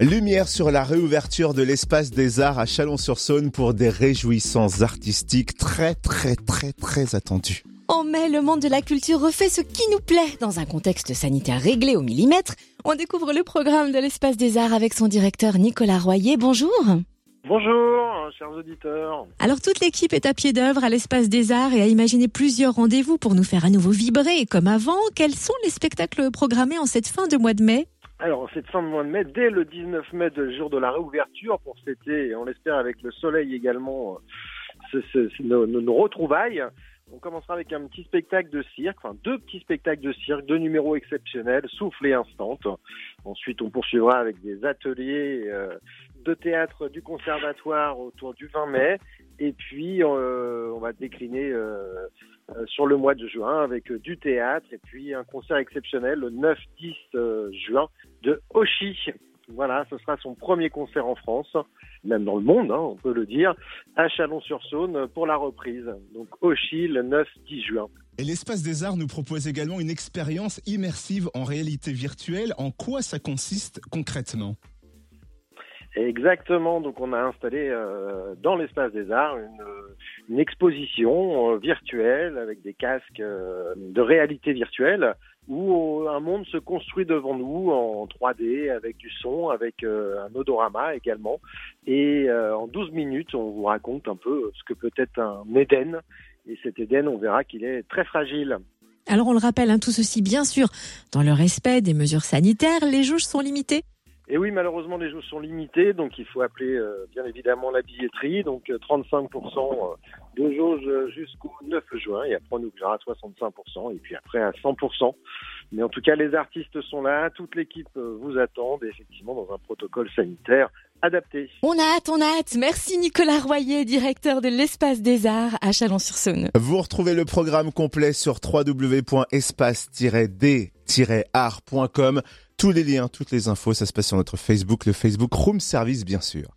Lumière sur la réouverture de l'espace des arts à Chalon-sur-Saône pour des réjouissances artistiques très très très très attendues. En mai, le monde de la culture refait ce qui nous plaît. Dans un contexte sanitaire réglé au millimètre, on découvre le programme de l'espace des arts avec son directeur Nicolas Royer. Bonjour. Bonjour, chers auditeurs. Alors toute l'équipe est à pied d'œuvre à l'espace des arts et a imaginé plusieurs rendez-vous pour nous faire à nouveau vibrer comme avant. Quels sont les spectacles programmés en cette fin de mois de mai? Alors, cette fin de mois de mai, dès le 19 mai, le jour de la réouverture, pour fêter, et on l'espère avec le soleil également, euh, nos, retrouvailles, on commencera avec un petit spectacle de cirque, enfin deux petits spectacles de cirque, deux numéros exceptionnels, souffle et instant. Ensuite, on poursuivra avec des ateliers euh, de théâtre du conservatoire autour du 20 mai. Et puis, euh, on va décliner euh, euh, sur le mois de juin avec du théâtre et puis un concert exceptionnel le 9-10 euh, juin de Oshi. Voilà, ce sera son premier concert en France, même dans le monde, hein, on peut le dire, à Chalon-sur-Saône pour la reprise. Donc Oshi le 9-10 juin. Et l'espace des arts nous propose également une expérience immersive en réalité virtuelle. En quoi ça consiste concrètement? Exactement, donc on a installé euh, dans l'espace des arts une, exposition euh, virtuelle avec des casques euh, de réalité virtuelle où un monde se construit devant nous en 3D avec du son, avec un odorama également. Et en 12 minutes, on vous raconte un peu ce que peut être un Éden. Et cet Éden, on verra qu'il est très fragile. Alors on le rappelle, hein, tout ceci bien sûr dans le respect des mesures sanitaires, les jauges sont limitées et oui, malheureusement, les jauges sont limitées, donc il faut appeler euh, bien évidemment la billetterie. Donc 35% euh, de jauge jusqu'au 9 juin, et après on ouvrira à 65%, et puis après à 100%. Mais en tout cas, les artistes sont là, toute l'équipe euh, vous attend, effectivement dans un protocole sanitaire adapté. On a hâte, on a hâte. Merci Nicolas Royer, directeur de l'Espace des Arts à Chalon-sur-Saône. Vous retrouvez le programme complet sur www.espace-d-art.com. Tous les liens, toutes les infos, ça se passe sur notre Facebook, le Facebook Room Service bien sûr.